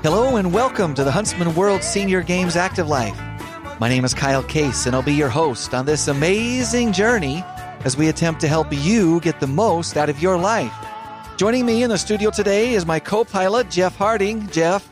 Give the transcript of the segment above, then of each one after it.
Hello and welcome to the Huntsman World Senior Games Active Life. My name is Kyle Case, and I'll be your host on this amazing journey as we attempt to help you get the most out of your life. Joining me in the studio today is my co pilot, Jeff Harding. Jeff,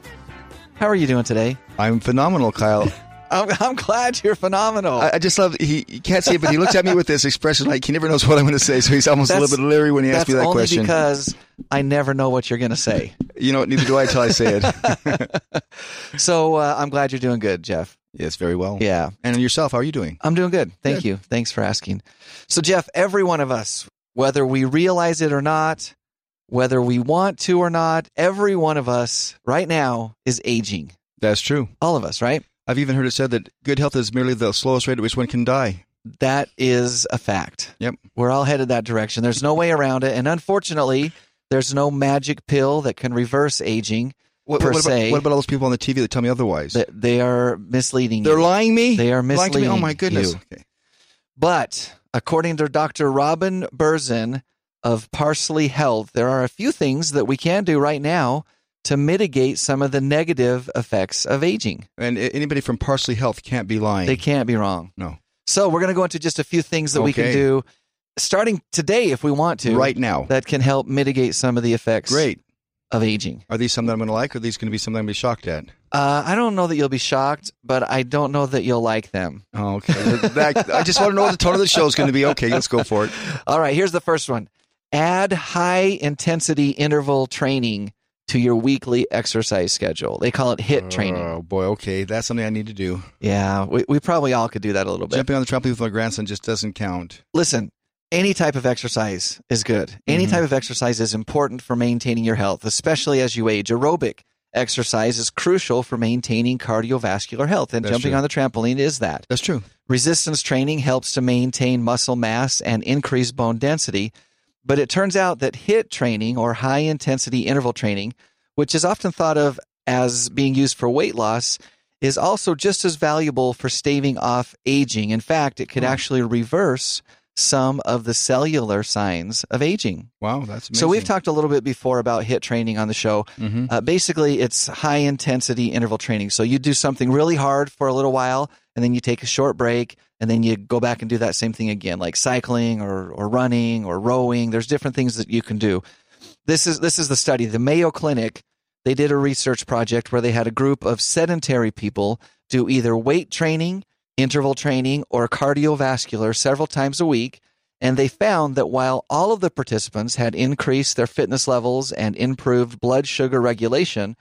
how are you doing today? I'm phenomenal, Kyle. I'm, I'm glad you're phenomenal. I, I just love he you can't see it, but he looks at me with this expression like he never knows what I'm going to say, so he's almost a little bit leery when he asks me that only question. because I never know what you're going to say. you know, neither do I until I say it. So uh, I'm glad you're doing good, Jeff. yes, very well. Yeah. And yourself, how are you doing? I'm doing good. Thank Good. you. Thanks for asking. So, Jeff, every one of us, whether we realize it or not, whether we want to or not, every one of us right now is aging. That's true. All of us, right? I've even heard it said that good health is merely the slowest rate at which one can die. That is a fact. Yep. We're all headed that direction. There's no way around it. And unfortunately, there's no magic pill that can reverse aging. What, Per what about, se. what about all those people on the TV that tell me otherwise? That They are misleading They're you. lying me. They are lying to me. Oh my goodness. Okay. But according to Dr. Robin Berzin of Parsley Health, there are a few things that we can do right now to mitigate some of the negative effects of aging. And anybody from Parsley Health can't be lying. They can't be wrong. no. So we're going to go into just a few things that we can do starting today if we want to Right now. that can help mitigate some of the effects Great. of aging. Are these something I'm going to like, or are these going to be something I'm going to be shocked at? Uh, I don't know that you'll be shocked, but I don't know that you'll like them. Oh, okay. That- I just want to know what the tone of the show is going to be. Okay, let's go for it. All right, here's the first one. Add high intensity interval training to your weekly exercise schedule. They call it HIIT training. Oh boy, okay, that's something I need to do. Yeah, we, we probably all could do that a little bit. Jumping on the trampoline with my grandson just doesn't count. Listen, any type of exercise is good. Any Mhm. type of exercise is important for maintaining your health, especially as you age. Aerobic exercise is crucial for maintaining cardiovascular health, and That's jumping true. on the trampoline is that. That's true. Resistance training helps to maintain muscle mass and increase bone density. But it turns out that HIIT training or high intensity interval training, which is often thought of as being used for weight loss, is also just as valuable for staving off aging. In fact, it could Hmm. actually reverse some of the cellular signs of aging. Wow, that's amazing. So we've talked a little bit before about HIIT training on the show. hmm Uh, basically, it's high intensity interval training. So you do something really hard for a little while, and then you take a short break, and then you go back and do that same thing again, like cycling or, or running or rowing. There's different things that you can do. This is this is the study. The Mayo Clinic they did a research project where they had a group of sedentary people do either weight training, interval training, or cardiovascular several times a week. And they found that while all of the participants had increased their fitness levels and improved blood sugar regulation,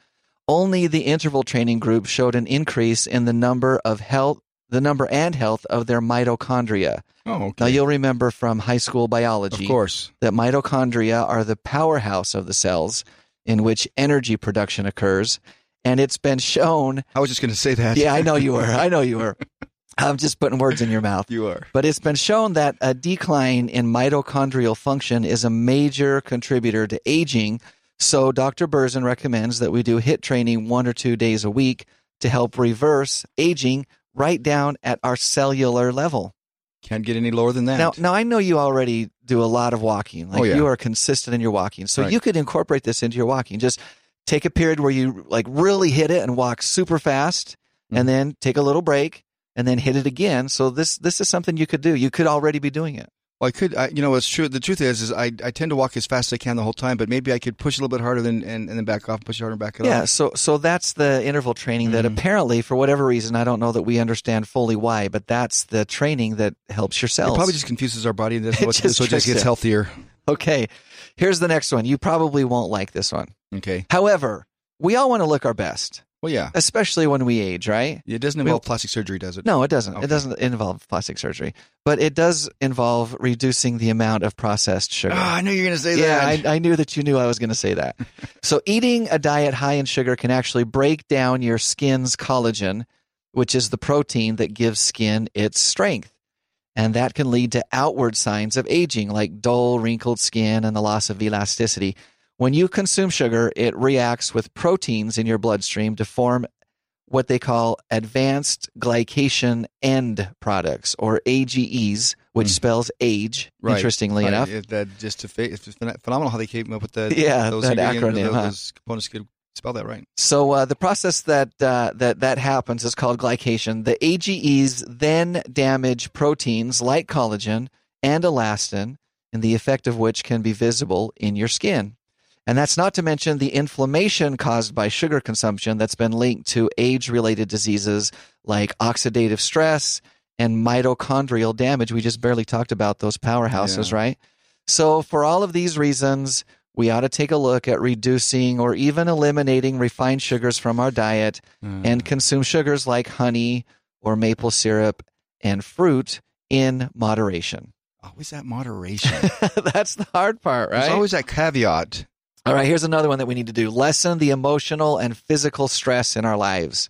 only the interval training group showed an increase in the number of health, the number and health of their mitochondria. Oh, Now you'll remember from high school biology of course. that mitochondria are the powerhouse of the cells in which energy production occurs. And it's been shown. I was just going to say that. Yeah, I know you were. I know you were. I'm just putting words in your mouth. you are. But it's been shown that a decline in mitochondrial function is a major contributor to aging. So Dr. Berzin recommends that we do HIIT training one or two days a week to help reverse aging right down at our cellular level. Can't get any lower than that. Now, now I know you already do a lot of walking. Like Oh, yeah. you are consistent in your walking. So Right. you could incorporate this into your walking. Just take a period where you like really hit it and walk super fast Mm-hmm. and then take a little break and then hit it again. So this this is something you could do. You could already be doing it. Well, I could. I, you know, it's true. The truth is, is I, I tend to walk as fast as I can the whole time, but maybe I could push a little bit harder than and, and then back off, push harder, and back it Yeah, off. so so that's the interval training that Mhm. apparently for whatever reason I don't know that we understand fully why, but that's the training that helps your It probably just confuses our body, and that's It what, just so it just gets you. healthier. Okay. Here's the next one. You probably won't like this one. Okay. However, we all want to look our best. Well, yeah. especially when we age, right? It doesn't involve plastic surgery, does it? No, it doesn't. Okay. It doesn't involve plastic surgery, but it does involve reducing the amount of processed sugar. Ah, I knew you were going to say yeah, that. I, I knew that you knew I was going to say that. so, eating a diet high in sugar can actually break down your skin's collagen, which is the protein that gives skin its strength. And that can lead to outward signs of aging, like dull, wrinkled skin and the loss of elasticity. When you consume sugar, it reacts with proteins in your bloodstream to form what they call advanced glycation end products or AGEs, which Mm. spells age, Right. interestingly Right, enough. it- that just to it's phen- phenomenal how they came up with that. Yeah, those that acronym, those, huh? those components could spell that right. So uh, the process that uh, that that happens is called glycation. The AGEs then damage proteins like collagen and elastin, and the effect of which can be visible in your skin. And that's not to mention the inflammation caused by sugar consumption that's been linked to age-related diseases like oxidative stress and mitochondrial damage. We just barely talked about those powerhouses, Yeah. right? So for all of these reasons, we ought to take a look at reducing or even eliminating refined sugars from our diet Uh, and consume sugars like honey or maple syrup and fruit in moderation. always that moderation. That's the hard part, right? There's always that caveat. All right, here's another one that we need to do lessen the emotional and physical stress in our lives.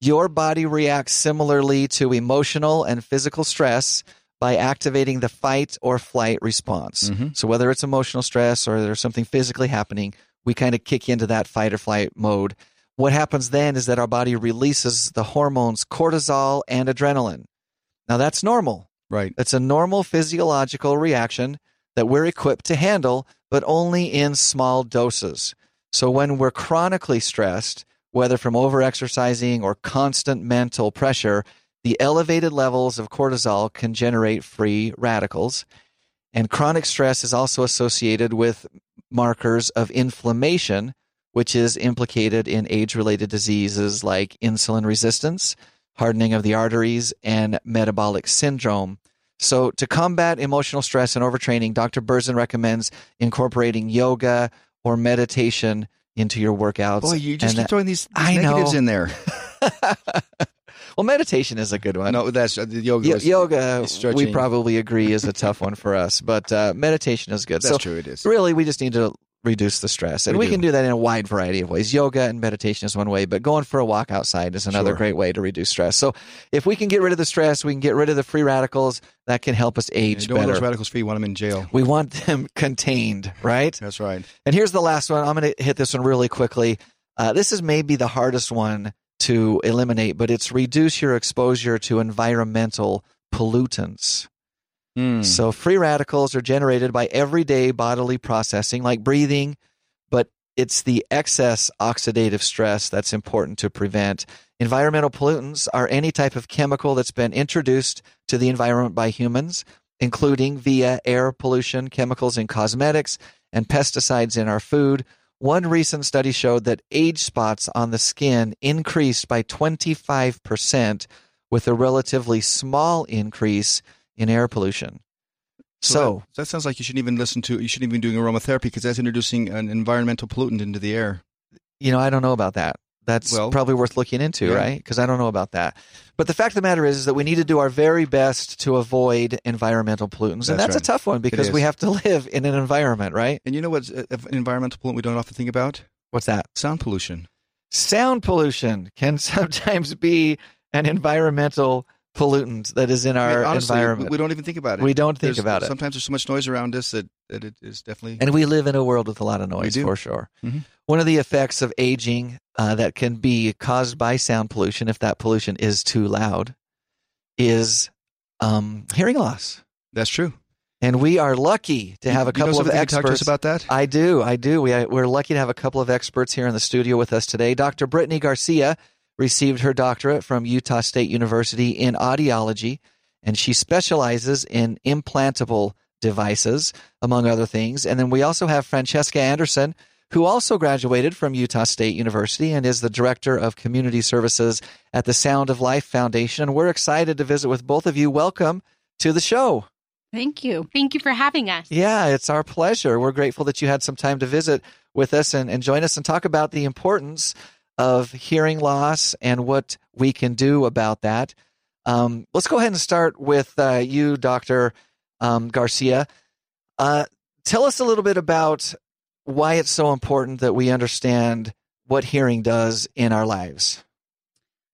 Your body reacts similarly to emotional and physical stress by activating the fight or flight response. Mhm. So, whether it's emotional stress or there's something physically happening, we kind of kick into that fight or flight mode. What happens then is that our body releases the hormones cortisol and adrenaline. Now, that's normal. Right. It's a normal physiological reaction that we're equipped to handle, but only in small doses. So when we're chronically stressed, whether from overexercising or constant mental pressure, the elevated levels of cortisol can generate free radicals. And chronic stress is also associated with markers of inflammation, which is implicated in age related diseases like insulin resistance, hardening of the arteries, and metabolic syndrome. So, to combat emotional stress and overtraining, Dr. Berzin recommends incorporating yoga or meditation into your workouts. Boy, you just And keep that- throwing these, these I negatives know. in there. well, meditation is a good one. no, that's uh, the yoga. Yo- was- yoga, we probably agree, is a tough one for us, but uh, meditation is good. That's so, true. It is. really, we just need to reduce the stress. And we, We do. can do that in a wide variety of ways. Yoga and meditation is one way, but going for a walk outside is another Sure. great way to reduce stress. So, if we can get rid of the stress, we can get rid of the free radicals, that can help us age don't want better. those radicals free. You want them in jail. we want them contained, right? That's right. And here's the last one. I'm going to hit this one really quickly. Uh, this is maybe the hardest one to eliminate, but it's reduce your exposure to environmental pollutants. Hmm. So free radicals are generated by everyday bodily processing, like breathing, but it's the excess oxidative stress that's important to prevent. Environmental pollutants are any type of chemical that's been introduced to the environment by humans, including via air pollution, chemicals in cosmetics, and pesticides in our food. One recent study showed that age spots on the skin increased by 25% with a relatively small increase in air pollution. So, that, that sounds like you shouldn't even listen to. You shouldn't even be doing aromatherapy because that's introducing an environmental pollutant into the air. you know, I don't know about that. That's Well, probably worth looking into, yeah. right? Because I don't know about that. But the fact of the matter is, is that we need to do our very best to avoid environmental pollutants. and That's that's a tough one because we have to live in an environment, right? And you know what's uh, an environmental pollutant we don't often think about? What's that? Sound pollution. Sound pollution can sometimes be an environmental pollutant that is in I mean, our honestly, environment. we don't even think about it. We don't think There's- about it. Sometimes there's so much noise around us that, that it is definitely. And we live in a world with a lot of noise, for sure. Mhm. One of the effects of aging uh, that can be caused by sound pollution, if that pollution is too loud, is um, hearing loss. that's true. And we are lucky to have a couple of Talk to us experts. about that. I do, I do. We, we're lucky to have a couple of experts here in the studio with us today. Dr. Brittany Garcia received her doctorate from Utah State University in audiology, and she specializes in implantable devices, among other things. And then we also have Francesca Anderson, who also graduated from Utah State University and is the director of community services at the Sound of Life Foundation. And we're excited to visit with both of you. Welcome to the show. Thank you. Thank you for having us. Yeah, it's our pleasure. We're grateful that you had some time to visit with us and, and join us and talk about the importance of hearing loss and what we can do about that. Um, let's go ahead and start with uh, you, Dr. Um, Garcia. Uh, tell us a little bit about why it's so important that we understand what hearing does in our lives.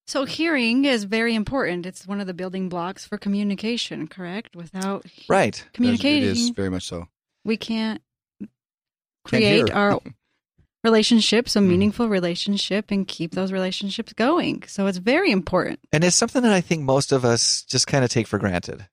So, hearing is very important. It's one of the building blocks for communication, correct? Without he- Right. communicating, It is very much so. we can't Can't create our relationships, a meaningful relationship, and keep those relationships going. So it's very important. And it's something that I think most of us just kind of take for granted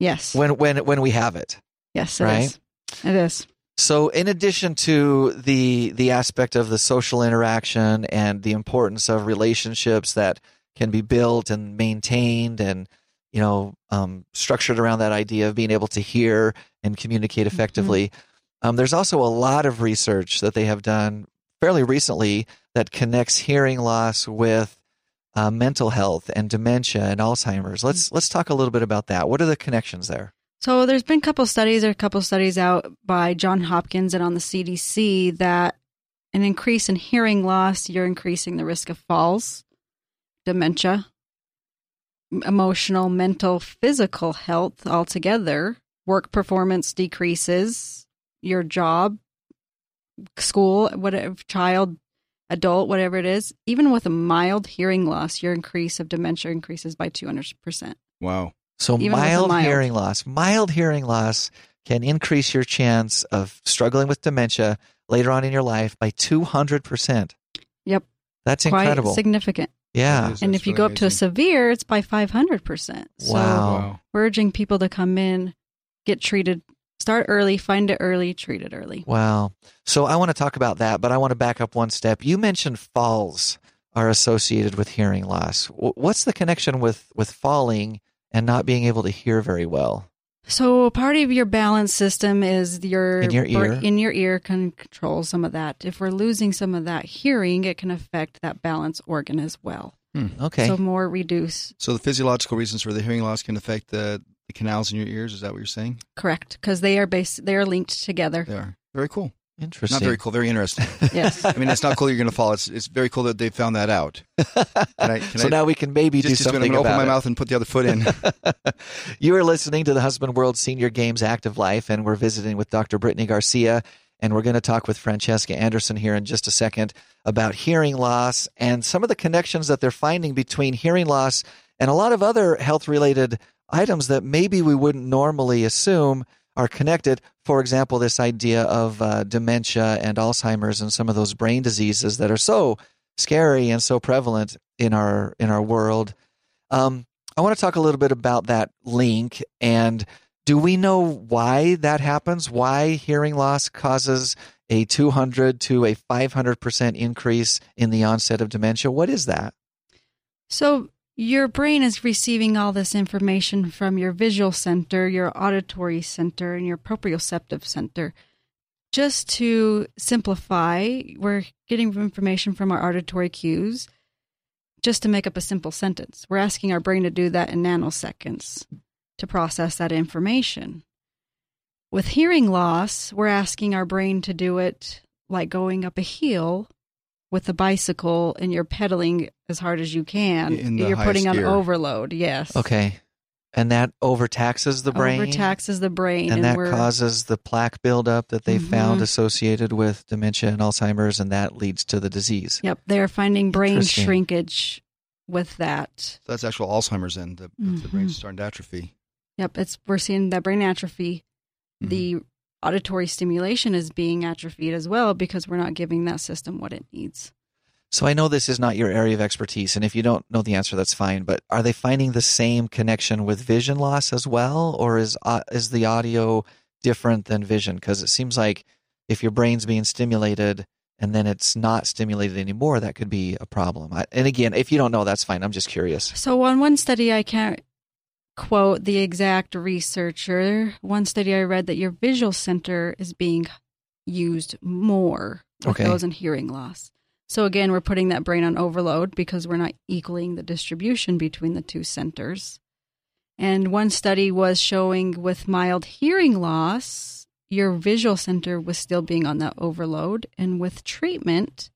Yes. when when when we have it. yes, it right? is. It is. So, in addition to the the aspect of the social interaction and the importance of relationships that can be built and maintained, and you know, um, structured around that idea of being able to hear and communicate effectively, um, there's also a lot of research that they have done fairly recently that connects hearing loss with uh, mental health and dementia and Alzheimer's. Let's let's talk a little bit about that. What are the connections there? So there's been a couple studies, are a couple studies out by John Hopkins and on the CDC that an increase in hearing loss, you're increasing the risk of falls, dementia, emotional, mental, physical health altogether. Work performance decreases, your job, school, whatever, child, adult, whatever it is. Even with a mild hearing loss, your increase of dementia increases by 200%. Wow. So Even with a mild, mild. hearing loss, mild hearing loss can increase your chance of struggling with dementia later on in your life by 200%. Yep. That's Quite incredible. significant. yeah. That is- and that's if you really go up to a severe, it's by 500%. So Wow. Wow. we're urging people to come in, get treated, start early, find it early, treat it early. Wow. So I want to talk about that, but I want to back up one step. You mentioned falls are associated with hearing loss. What's the connection with with falling and not being able to hear very well? So part of your balance system is your In your ear? in your ear can control some of that. If we're losing some of that hearing, it can affect that balance organ as well. Hmm. Okay. So more reduce, So the physiological reasons for the hearing loss can affect the, the canals in your ears. Is that what you're saying? correct? Because they are based, they are linked together. They are very cool. Interesting. Not very cool. Very interesting. Yes. I mean, it's not cool you're going to fall. It's it's very cool that they found that out. Can I, can so I, now we can maybe just, do just gonna- something I'm gonna open my it. mouth and put the other foot in. you are listening to the Huntsman World Senior Games Active Life, and we're visiting with Dr. Brittany Garcia. And we're going to talk with Francesca Anderson here in just a second about hearing loss and some of the connections that they're finding between hearing loss and a lot of other health related items that maybe we wouldn't normally assume are connected. For example, this idea of uh, dementia and Alzheimer's and some of those brain diseases that are so scary and so prevalent in our in our world. Um, I want to talk a little bit about that link and do we know why that happens? Why hearing loss causes a 200 to a 500% increase in the onset of dementia? What is that? So your brain is receiving all this information from your visual center, your auditory center, and your proprioceptive center. Just to simplify, we're getting information from our auditory cues just to make up a simple sentence. We're asking our brain to do that in nanoseconds to process that information. With hearing loss, we're asking our brain to do it like going up a hill with a bicycle and you're pedaling as hard as you can. In the you're putting highest on overload, yes. Okay. And that overtaxes the brain. Overtaxes the brain. and that we're, causes the plaque buildup that they Mhm. found associated with dementia and Alzheimer's, and that leads to the disease. Yep, they're finding brain shrinkage with that. So that's actual Alzheimer's end. The, the Mhm. brain's starting to atrophy. Yep, it's we're seeing that brain atrophy. Mhm. The auditory stimulation is being atrophied as well because we're not giving that system what it needs. So I know this is not your area of expertise, and if you don't know the answer, that's fine. But are they finding the same connection with vision loss as well, or is uh, is the audio different than vision? Because it seems like if your brain's being stimulated and then it's not stimulated anymore, that could be a problem. I, and again, if you don't know, that's fine. I'm just curious. So, on one study, I can't quote the exact researcher. One study I read that your visual center is being used more with Okay. those in hearing loss. So, again, we're putting that brain on overload because we're not equaling the distribution between the two centers. And one study was showing with mild hearing loss, your visual center was still being on that overload. And with treatment,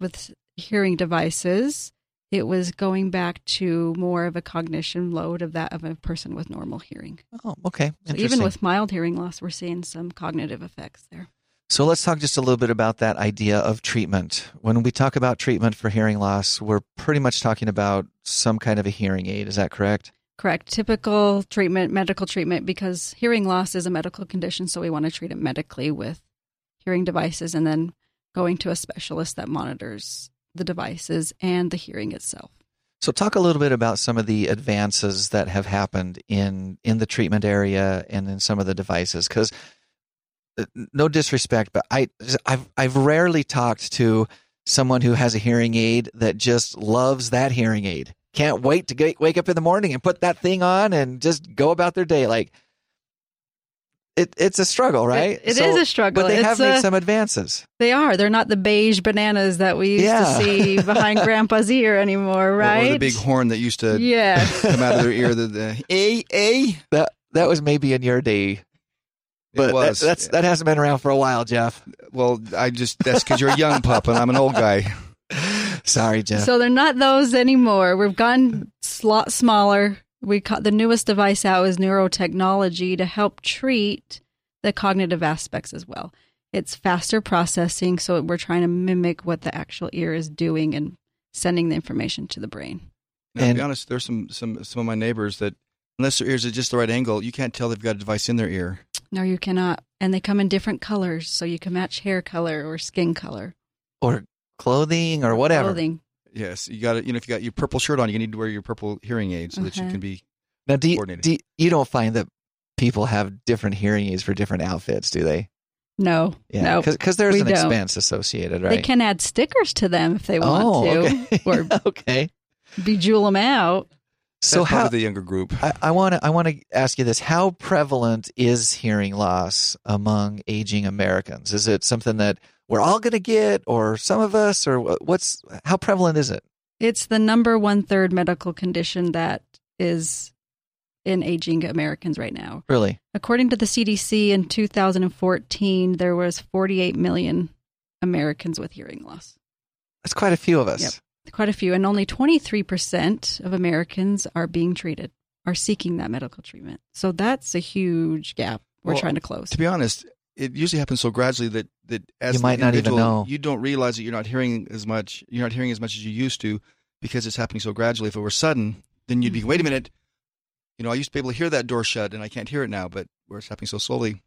with hearing devices, it was going back to more of a cognition load of that of a person with normal hearing. Oh, okay. So even with mild hearing loss, we're seeing some cognitive effects there. So let's talk just a little bit about that idea of treatment. When we talk about treatment for hearing loss, we're pretty much talking about some kind of a hearing aid. Is that correct? Correct. Typical treatment, medical treatment, because hearing loss is a medical condition, so we want to treat it medically with hearing devices and then going to a specialist that monitors the devices and the hearing itself. So talk a little bit about some of the advances that have happened in in the treatment area and in some of the devices cuz uh, no disrespect but I I've I've rarely talked to someone who has a hearing aid that just loves that hearing aid. Can't wait to get, wake up in the morning and put that thing on and just go about their day like it, it's a struggle, right? It, it so, is a struggle. But they it's have made some advances. They are. They're not the beige bananas that we used Yeah. to see behind Grandpa's ear anymore, right? Or the big horn that used to Yeah. come out of their ear. The, the a a. That that was maybe in your day, but it that- was. that's that hasn't been around for a while, Jeff. well, I just that's because you're a young pup and I'm an old guy. Sorry, Jeff. So they're not those anymore. We've gotten a lot smaller. We caught the newest device out is neurotechnology to help treat the cognitive aspects as well. It's faster processing, so we're trying to mimic what the actual ear is doing and sending the information to the brain. Now, to And- be honest, there's some some some of my neighbors that unless their ears are just the right angle, you can't tell they've got a device in their ear. No, you cannot. And they come in different colors, so you can match hair color or skin color. or clothing or whatever. Clothing. Yes, you got to You know, if you got your purple shirt on, you need to wear your purple hearing aid so that you can be. Now, do you, Coordinated. do you, you don't find that people have different hearing aids for different outfits, do they? No, Yeah, no. because there's we an don't. expense associated, right? They can add stickers to them if they want oh, to, okay. or okay. bejewel them out. So that's part how of the younger group. I want to I want to ask you this: How prevalent is hearing loss among aging Americans? Is it something that we're all going to get, or some of us, or what's how prevalent is it? It's the number one third medical condition that is in aging Americans right now. Really? According to the CDC in 2014, there was 48 million Americans with hearing loss. That's quite a few of us. Yep. Quite a few, and only 23% of Americans are being treated, are seeking that medical treatment. So that's a huge gap we're Well, trying to close. To be honest, it usually happens so gradually that that as You might not even know. You don't realize that you're not hearing as much. You're not hearing as much as you used to because it's happening so gradually. If it were sudden, then you'd be mm-hmm. wait a minute. You know, I used to be able to hear that door shut, and I can't hear it now. But where it's happening so slowly,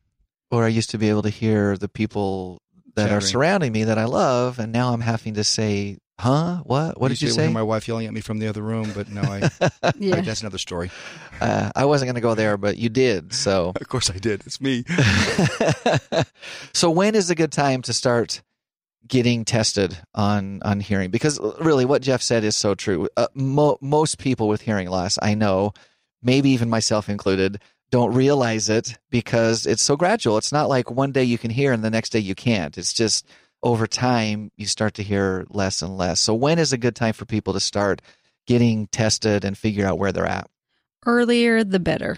Or I used to be able to hear the people that are surrounding me that I love, and now I'm having to say, "Huh? What? What I did you to be able to say?" My wife yelling at me from the other room, but no, I. yeah. that's another story. uh, I wasn't going to go there, but you did. So, Of course, I did. It's me. so when is a good time to start getting tested on on hearing? Because really, what Jeff said is so true. Uh, mo- most people with hearing loss, I know, maybe even myself included, don't realize it because it's so gradual. It's not like one day you can hear and the next day you can't. It's just over time you start to hear less and less. So when is a good time for people to start getting tested and figure out where they're at? Earlier, the better.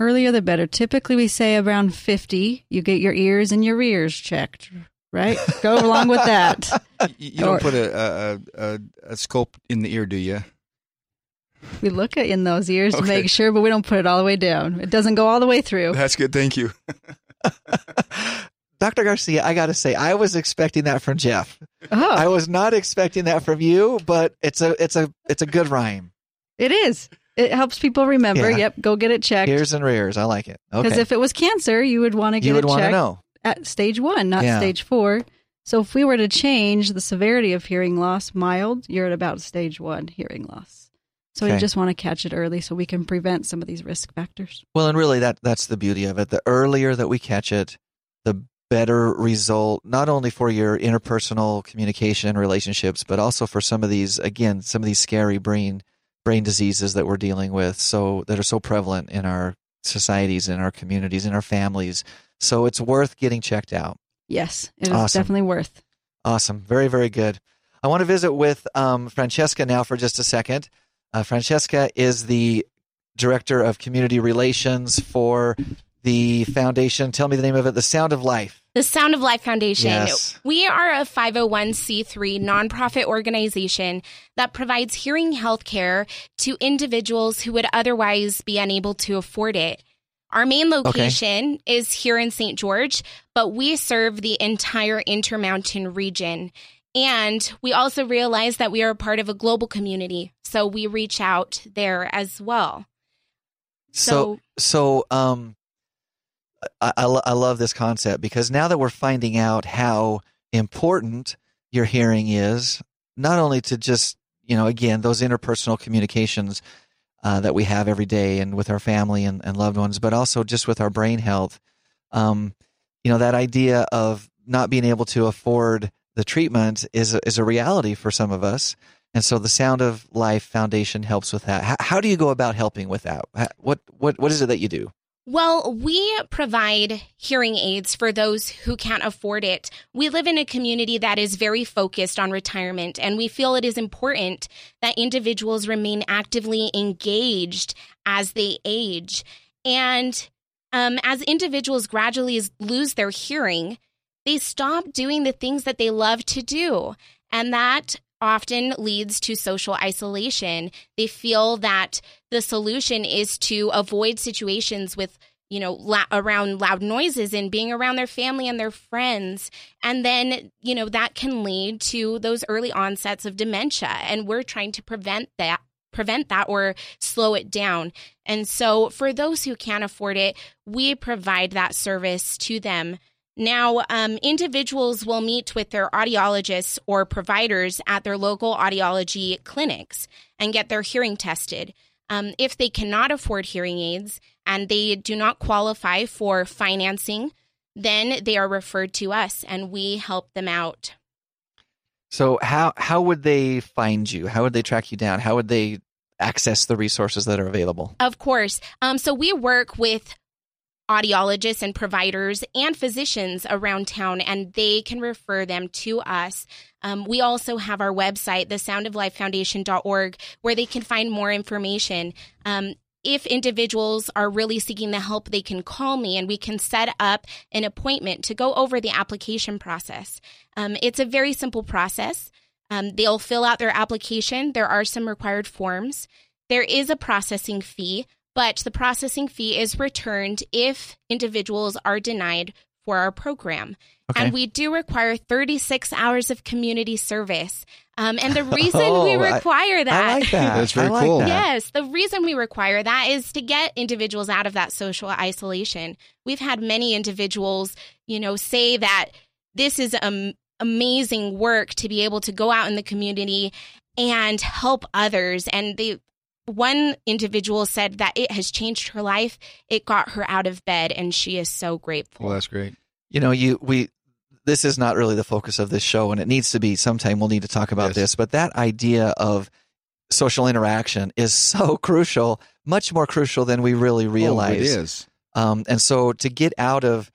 Earlier, the better. Typically, we say around 50, you get your ears and your ears checked, right? Go along with that. You, don't put a, a, a, a scope in the ear, do you? We look at in those ears to make sure, but we don't put it all the way down. It doesn't go all the way through. That's good. Thank you. Dr. Garcia, I got to say, I was expecting that from Jeff. Oh, I was not expecting that from you, but it's a it's a it's a good rhyme. it is. It helps people remember. Yeah. Yep, go get it checked. Ears and rears. I like it. Because Okay. if it was cancer, you would want to get you would it checked know. at stage one, not Yeah. stage four. So if we were to change the severity of hearing loss mild, you're at about stage one hearing loss. So Okay. you just want to catch it early so we can prevent some of these risk factors. Well, and really that that's the beauty of it. The earlier that we catch it, the better result not only for your interpersonal communication and relationships, but also for some of these again, some of these scary brain brain diseases that we're dealing with so that are so prevalent in our societies in our communities in our families. So it's worth getting checked out. Yes, it is Awesome. definitely worth. Awesome. Very, very good. I want to visit with um, Francesca now for just a second. Uh, Francesca is the Director of Community Relations for the foundation. Tell me the name of it The Sound of Life. The Sound of Life Foundation. Yes. We are a 501c3 nonprofit organization that provides hearing health care to individuals who would otherwise be unable to afford it. Our main location is here in St. George, but we serve the entire Intermountain region. And we also realize that we are a part of a global community, so we reach out there as well. So, so um, I, I, lo- I love this concept because now that we're finding out how important your hearing is, not only to just, you know, again, those interpersonal communications uh, that we have every day and with our family and, and loved ones, but also just with our brain health. Um, you know, that idea of not being able to afford the treatment is is a reality for some of us. And so the Sound of Life Foundation helps with that. How, how do you go about helping with that? What, what, what is it that you do? Well, we provide hearing aids for those who can't afford it. We live in a community that is very focused on retirement, and we feel it is important that individuals remain actively engaged as they age. And um, as individuals gradually lose their hearing, they stop doing the things that they love to do. And that often leads to social isolation. They feel that the solution is to avoid situations with you know la- around loud noises and being around their family and their friends. And then you know that can lead to those early onsets of dementia. And we're trying to prevent that prevent that or slow it down. And so for those who can't afford it we provide that service to them now, um, individuals will meet with their audiologists or providers at their local audiology clinics and get their hearing tested. Um, if they cannot afford hearing aids and they do not qualify for financing, then they are referred to us and we help them out. So how how would they find you? How would they track you down? How would they access the resources that are available? Of course. Um, so we work with audiologists and providers and physicians around town, and they can refer them to us. Um, we also have our website, thesoundoflifefoundation.org, where they can find more information. Um, if individuals are really seeking the help, they can call me and we can set up an appointment to go over the application process. Um, it's a very simple process. Um, they'll fill out their application. There are some required forms. There is a processing fee but the processing fee is returned if individuals are denied for our program. Okay. And we do require 36 hours of community service. Um, and the reason oh, we require I, that, I like that. That's very like cool. That. Yes, the reason we require that is to get individuals out of that social isolation. We've had many individuals, you know, say that this is um, amazing work to be able to go out in the community and help others. And they one individual said that it has changed her life. It got her out of bed, and she is so grateful. Well, that's great. You know, you we this is not really the focus of this show, and it needs to be. Sometime we'll need to talk about yes. this, but that idea of social interaction is so crucial, much more crucial than we really realize. Oh, it is. Um, and so to get out of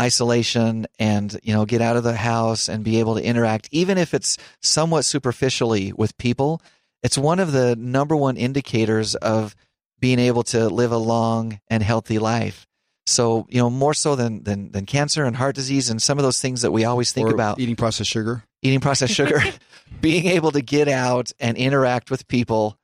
isolation and you know get out of the house and be able to interact, even if it's somewhat superficially with people it's one of the number one indicators of being able to live a long and healthy life. So, you know, more so than, than, than cancer and heart disease and some of those things that we always think or about. Eating processed sugar. Eating processed sugar. being able to get out and interact with people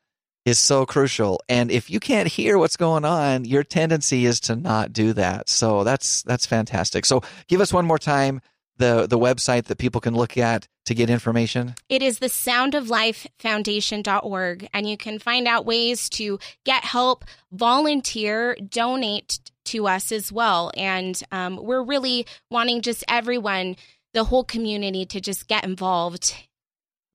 is so crucial. And if you can't hear what's going on, your tendency is to not do that. So that's that's fantastic. So give us one more time the the website that people can look at to get information? It is the soundoflifefoundation.org and you can find out ways to get help, volunteer, donate to us as well. And um, we're really wanting just everyone, the whole community, to just get involved.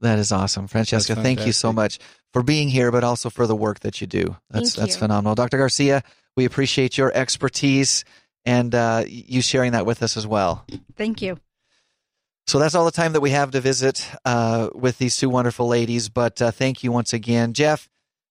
That is awesome, Francesca. Thank you so much for being here, but also for the work that you do. That's thank that's phenomenal, Dr. Garcia. We appreciate your expertise and uh, you sharing that with us as well. Thank you. So that's all the time that we have to visit uh, with these two wonderful ladies. But uh, thank you once again, Jeff.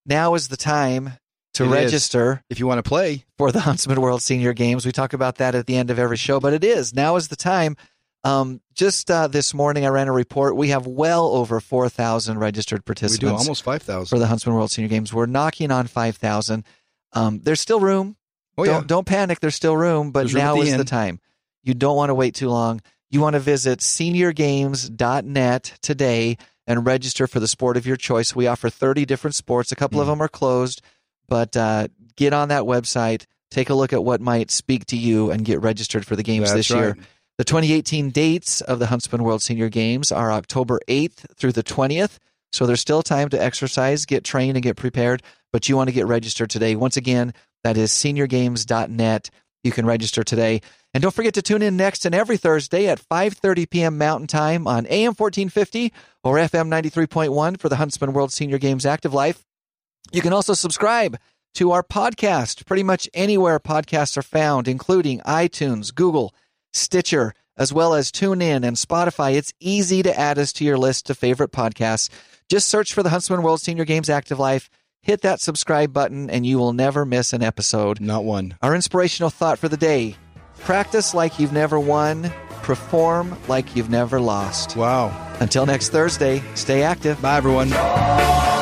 Now is the time to it register is. if you want to play for the Huntsman World Senior Games. We talk about that at the end of every show, but it is now is the time. Um, just uh, this morning, I ran a report. We have well over four thousand registered participants. We do almost five thousand for the Huntsman World Senior Games. We're knocking on five thousand. Um, there's still room. Oh, don't, yeah. don't panic. There's still room, but room now the is end. the time. You don't want to wait too long you want to visit seniorgames.net today and register for the sport of your choice. We offer 30 different sports. A couple mm. of them are closed, but uh, get on that website, take a look at what might speak to you, and get registered for the games That's this right. year. The 2018 dates of the Huntsman World Senior Games are October 8th through the 20th. So there's still time to exercise, get trained, and get prepared, but you want to get registered today. Once again, that is seniorgames.net. You can register today. And don't forget to tune in next and every Thursday at 5:30 p.m. Mountain Time on AM 1450 or FM 93.1 for the Huntsman World Senior Games Active Life. You can also subscribe to our podcast pretty much anywhere podcasts are found, including iTunes, Google, Stitcher, as well as TuneIn and Spotify. It's easy to add us to your list of favorite podcasts. Just search for the Huntsman World Senior Games Active Life, hit that subscribe button, and you will never miss an episode. Not one. Our inspirational thought for the day practice like you've never won, perform like you've never lost. Wow. Until next Thursday, stay active. Bye, everyone.